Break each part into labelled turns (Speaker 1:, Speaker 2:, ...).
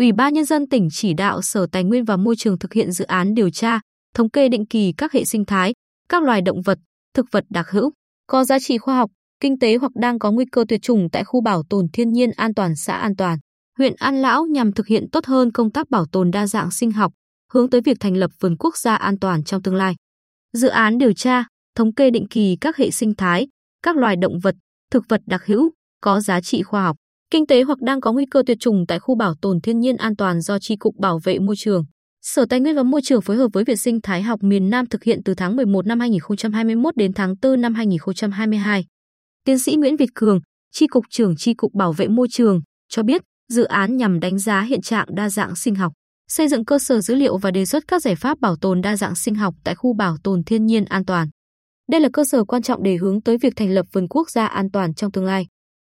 Speaker 1: Ủy ban Nhân dân tỉnh chỉ đạo Sở Tài nguyên và Môi trường thực hiện dự án điều tra, thống kê định kỳ các hệ sinh thái, các loài động vật, thực vật đặc hữu, có giá trị khoa học, kinh tế hoặc đang có nguy cơ tuyệt chủng tại khu bảo tồn thiên nhiên an toàn xã An Toàn, huyện An Lão nhằm thực hiện tốt hơn công tác bảo tồn đa dạng sinh học, hướng tới việc thành lập vườn quốc gia an toàn trong tương lai. Dự án điều tra, thống kê định kỳ các hệ sinh thái, các loài động vật, thực vật đặc hữu có giá trị khoa học, kinh tế hoặc đang có nguy cơ tuyệt chủng tại khu bảo tồn thiên nhiên an toàn do Tri cục Bảo vệ môi trường. Sở Tài nguyên và Môi trường phối hợp với Viện Sinh thái học miền Nam thực hiện từ tháng 11 năm 2021 đến tháng 4 năm 2022. Tiến sĩ Nguyễn Việt Cường, Tri cục trưởng Tri cục Bảo vệ môi trường cho biết, dự án nhằm đánh giá hiện trạng đa dạng sinh học, xây dựng cơ sở dữ liệu và đề xuất các giải pháp bảo tồn đa dạng sinh học tại khu bảo tồn thiên nhiên an toàn. Đây là cơ sở quan trọng để hướng tới việc thành lập vườn quốc gia an toàn trong tương lai.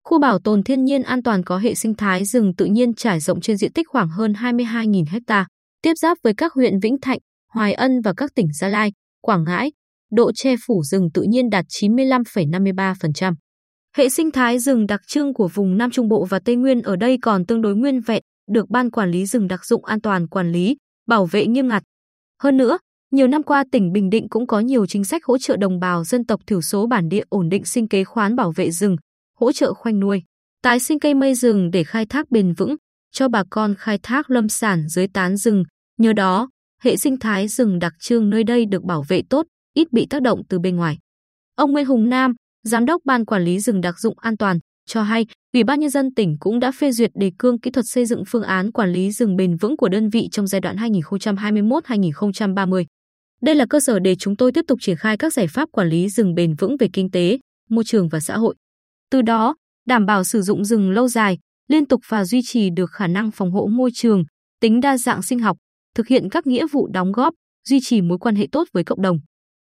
Speaker 1: Khu bảo tồn thiên nhiên an toàn có hệ sinh thái rừng tự nhiên trải rộng trên diện tích khoảng hơn 22.000 ha, tiếp giáp với các huyện Vĩnh Thạnh, Hoài Ân và các tỉnh Gia Lai, Quảng Ngãi. Độ che phủ rừng tự nhiên đạt 95,53%. Hệ sinh thái rừng đặc trưng của vùng Nam Trung Bộ và Tây Nguyên ở đây còn tương đối nguyên vẹn, được Ban Quản lý rừng đặc dụng an toàn quản lý, bảo vệ nghiêm ngặt. Hơn nữa, nhiều năm qua tỉnh Bình Định cũng có nhiều chính sách hỗ trợ đồng bào dân tộc thiểu số bản địa ổn định sinh kế khoán bảo vệ rừng, hỗ trợ khoanh nuôi, tái sinh cây mây rừng để khai thác bền vững, cho bà con khai thác lâm sản dưới tán rừng. Nhờ đó, hệ sinh thái rừng đặc trưng nơi đây được bảo vệ tốt, ít bị tác động từ bên ngoài. Ông Nguyễn Hùng Nam, Giám đốc Ban Quản lý rừng đặc dụng an toàn, cho hay Ủy ban Nhân dân tỉnh cũng đã phê duyệt đề cương kỹ thuật xây dựng phương án quản lý rừng bền vững của đơn vị trong giai đoạn 2021-2030. Đây là cơ sở để chúng tôi tiếp tục triển khai các giải pháp quản lý rừng bền vững về kinh tế, môi trường và xã hội. Từ đó, đảm bảo sử dụng rừng lâu dài, liên tục và duy trì được khả năng phòng hộ môi trường, tính đa dạng sinh học, thực hiện các nghĩa vụ đóng góp, duy trì mối quan hệ tốt với cộng đồng.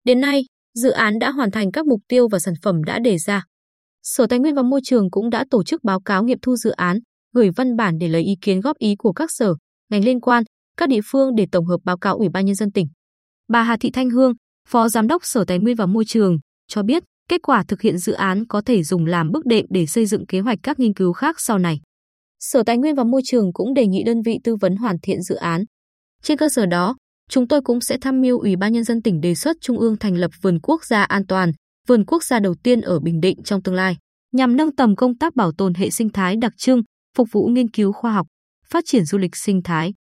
Speaker 1: Đến nay, dự án đã hoàn thành các mục tiêu và sản phẩm đã đề ra. Sở Tài nguyên và Môi trường cũng đã tổ chức báo cáo nghiệm thu dự án, gửi văn bản để lấy ý kiến góp ý của các sở, ngành liên quan, các địa phương để tổng hợp báo cáo Ủy ban nhân dân tỉnh. Bà Hà Thị Thanh Hương, Phó Giám đốc Sở Tài nguyên và Môi trường, cho biết kết quả thực hiện dự án có thể dùng làm bước đệm để xây dựng kế hoạch các nghiên cứu khác sau này. Sở Tài nguyên và Môi trường cũng đề nghị đơn vị tư vấn hoàn thiện dự án. Trên cơ sở đó, chúng tôi cũng sẽ tham mưu Ủy ban nhân dân tỉnh đề xuất Trung ương thành lập vườn quốc gia an toàn, vườn quốc gia đầu tiên ở Bình Định trong tương lai, nhằm nâng tầm công tác bảo tồn hệ sinh thái đặc trưng, phục vụ nghiên cứu khoa học, phát triển du lịch sinh thái.